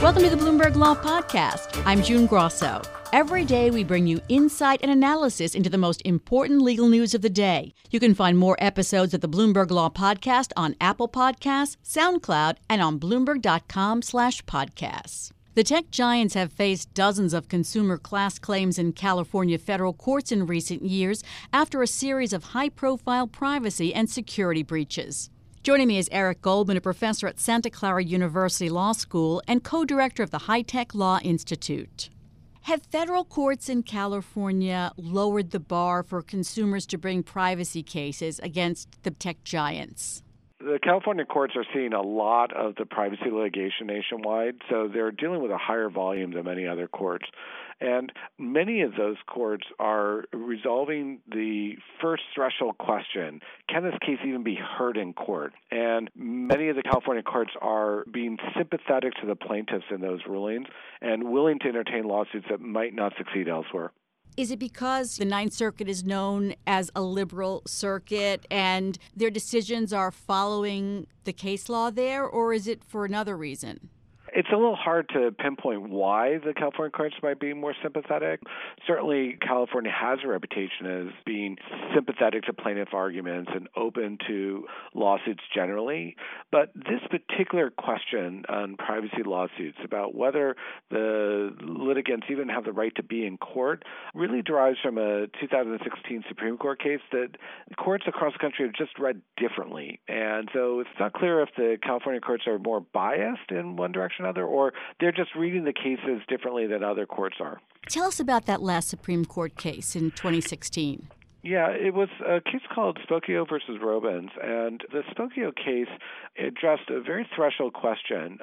Welcome to the Bloomberg Law Podcast. I'm June Grosso. Every day, we bring you insight and analysis into the most important legal news of the day. You can find more episodes of the Bloomberg Law Podcast on Apple Podcasts, SoundCloud, and on Bloomberg.com/podcasts. The tech giants have faced dozens of consumer class claims in California federal courts in recent years after a series of high profile privacy and security breaches. Joining me is Eric Goldman, a professor at Santa Clara University Law School and co director of the High Tech Law Institute. Have federal courts in California lowered the bar for consumers to bring privacy cases against the tech giants? the California courts are seeing a lot of the privacy litigation nationwide, so they're dealing with a higher volume than many other courts. And many of those courts are resolving the first threshold question can this case even be heard in court? And many of the California courts are being sympathetic to the plaintiffs in those rulings and willing to entertain lawsuits that might not succeed elsewhere. Is it because the Ninth Circuit is known as a liberal circuit and their decisions are following the case law there, or is it for another reason? It's a little hard to pinpoint why the California courts might be more sympathetic. Certainly, California has a reputation as being sympathetic to plaintiff arguments and open to lawsuits generally. But this particular question on privacy lawsuits about whether the litigants even have the right to be in court really derives from a 2016 Supreme Court case that courts across the country have just read differently. And so it's not clear if the California courts are more biased in one direction another, or they're just reading the cases differently than other courts are. Tell us about that last Supreme Court case in 2016. Yeah, it was a case called Spokeo versus Robins, and the Spokeo case addressed a very threshold question.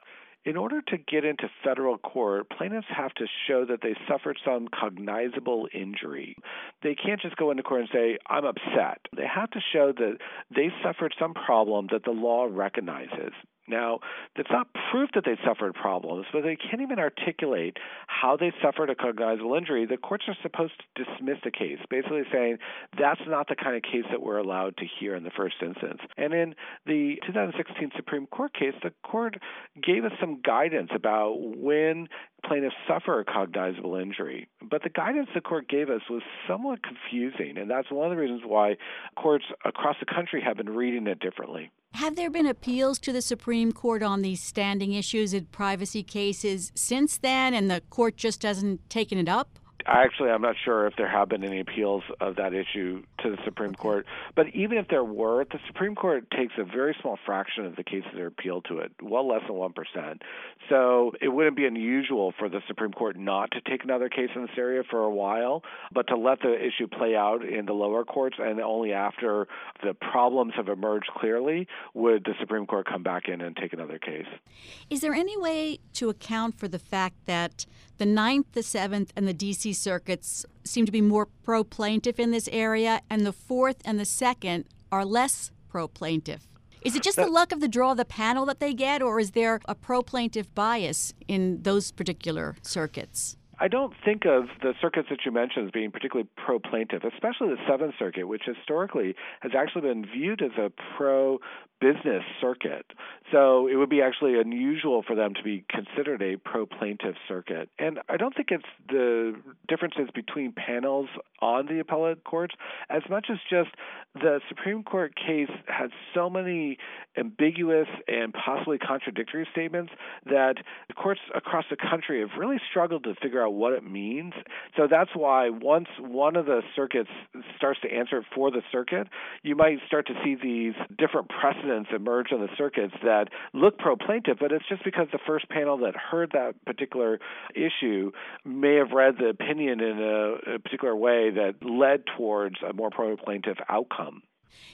In order to get into federal court, plaintiffs have to show that they suffered some cognizable injury. They can't just go into court and say, I'm upset. They have to show that they suffered some problem that the law recognizes. Now, it's not proof that they suffered problems, but they can't even articulate how they suffered a cognizable injury. The courts are supposed to dismiss the case, basically saying that's not the kind of case that we're allowed to hear in the first instance. And in the 2016 Supreme Court case, the court gave us some guidance about when plaintiffs suffer a cognizable injury. But the guidance the court gave us was somewhat confusing, and that's one of the reasons why courts across the country have been reading it differently. Have there been appeals to the Supreme Court on these standing issues in privacy cases since then, and the court just hasn't taken it up? Actually, I'm not sure if there have been any appeals of that issue to the Supreme Court. But even if there were, the Supreme Court takes a very small fraction of the cases that are appealed to it, well less than 1%. So it wouldn't be unusual for the Supreme Court not to take another case in this area for a while, but to let the issue play out in the lower courts and only after the problems have emerged clearly would the Supreme Court come back in and take another case. Is there any way to account for the fact that the Ninth, the Seventh, and the D.C. circuits seem to be more pro plaintiff in this area, and the Fourth and the Second are less pro plaintiff. Is it just the luck of the draw of the panel that they get, or is there a pro plaintiff bias in those particular circuits? I don't think of the circuits that you mentioned as being particularly pro plaintiff, especially the Seventh Circuit, which historically has actually been viewed as a pro business circuit. So it would be actually unusual for them to be considered a pro plaintiff circuit. And I don't think it's the differences between panels on the appellate courts as much as just the Supreme Court case had so many ambiguous and possibly contradictory statements that the courts across the country have really struggled to figure out what it means. So that's why once one of the circuits starts to answer for the circuit, you might start to see these different precedents emerge on the circuits that look pro plaintiff, but it's just because the first panel that heard that particular issue may have read the opinion in a, a particular way that led towards a more pro plaintiff outcome.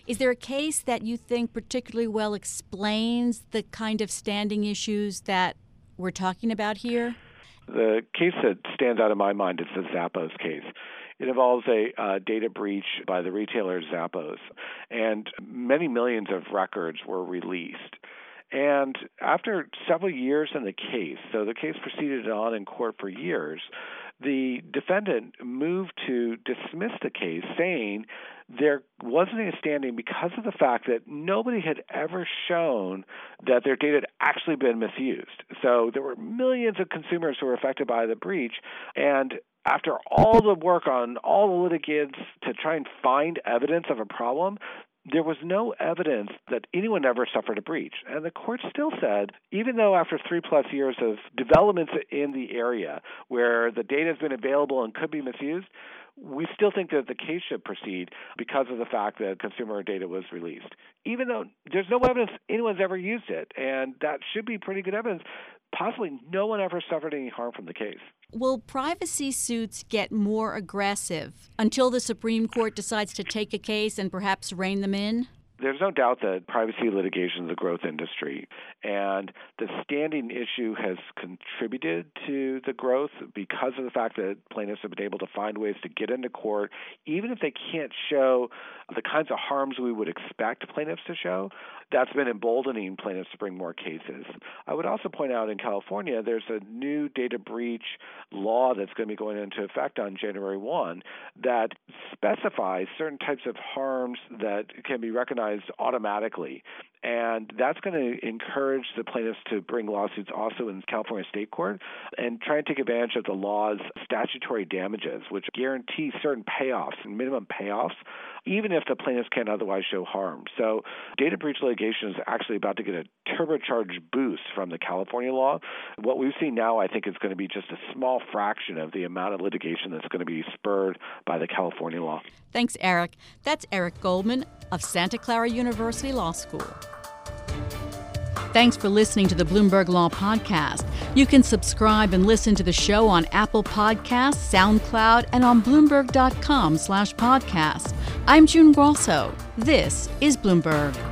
Is there a case that you think particularly well explains the kind of standing issues that we're talking about here? The case that stands out in my mind is the Zappos case. It involves a uh, data breach by the retailer Zappos, and many millions of records were released. And after several years in the case, so the case proceeded on in court for years, the defendant moved to dismiss the case, saying there wasn't a standing because of the fact that nobody had ever shown that their data had actually been misused. So there were millions of consumers who were affected by the breach, and after all the work on all the litigants to try and find evidence of a problem, there was no evidence that anyone ever suffered a breach. And the court still said, even though after three plus years of developments in the area where the data has been available and could be misused, we still think that the case should proceed because of the fact that consumer data was released. Even though there's no evidence anyone's ever used it, and that should be pretty good evidence, possibly no one ever suffered any harm from the case. Will privacy suits get more aggressive until the Supreme Court decides to take a case and perhaps rein them in? There's no doubt that privacy litigation is a growth industry, and the standing issue has contributed to the growth because of the fact that plaintiffs have been able to find ways to get into court, even if they can't show the kinds of harms we would expect plaintiffs to show. That's been emboldening plaintiffs to bring more cases. I would also point out in California, there's a new data breach law that's going to be going into effect on January 1 that specifies certain types of harms that can be recognized automatically. And that's going to encourage the plaintiffs to bring lawsuits also in California state court and try and take advantage of the law's statutory damages, which guarantee certain payoffs, and minimum payoffs, even if the plaintiffs can't otherwise show harm. So data breach litigation is actually about to get a turbocharged boost from the California law. What we've seen now, I think, is going to be just a small fraction of the amount of litigation that's going to be spurred the California law. Thanks, Eric. That's Eric Goldman of Santa Clara University Law School. Thanks for listening to the Bloomberg Law Podcast. You can subscribe and listen to the show on Apple Podcasts, SoundCloud, and on Bloomberg.com slash podcast. I'm June Grosso. This is Bloomberg.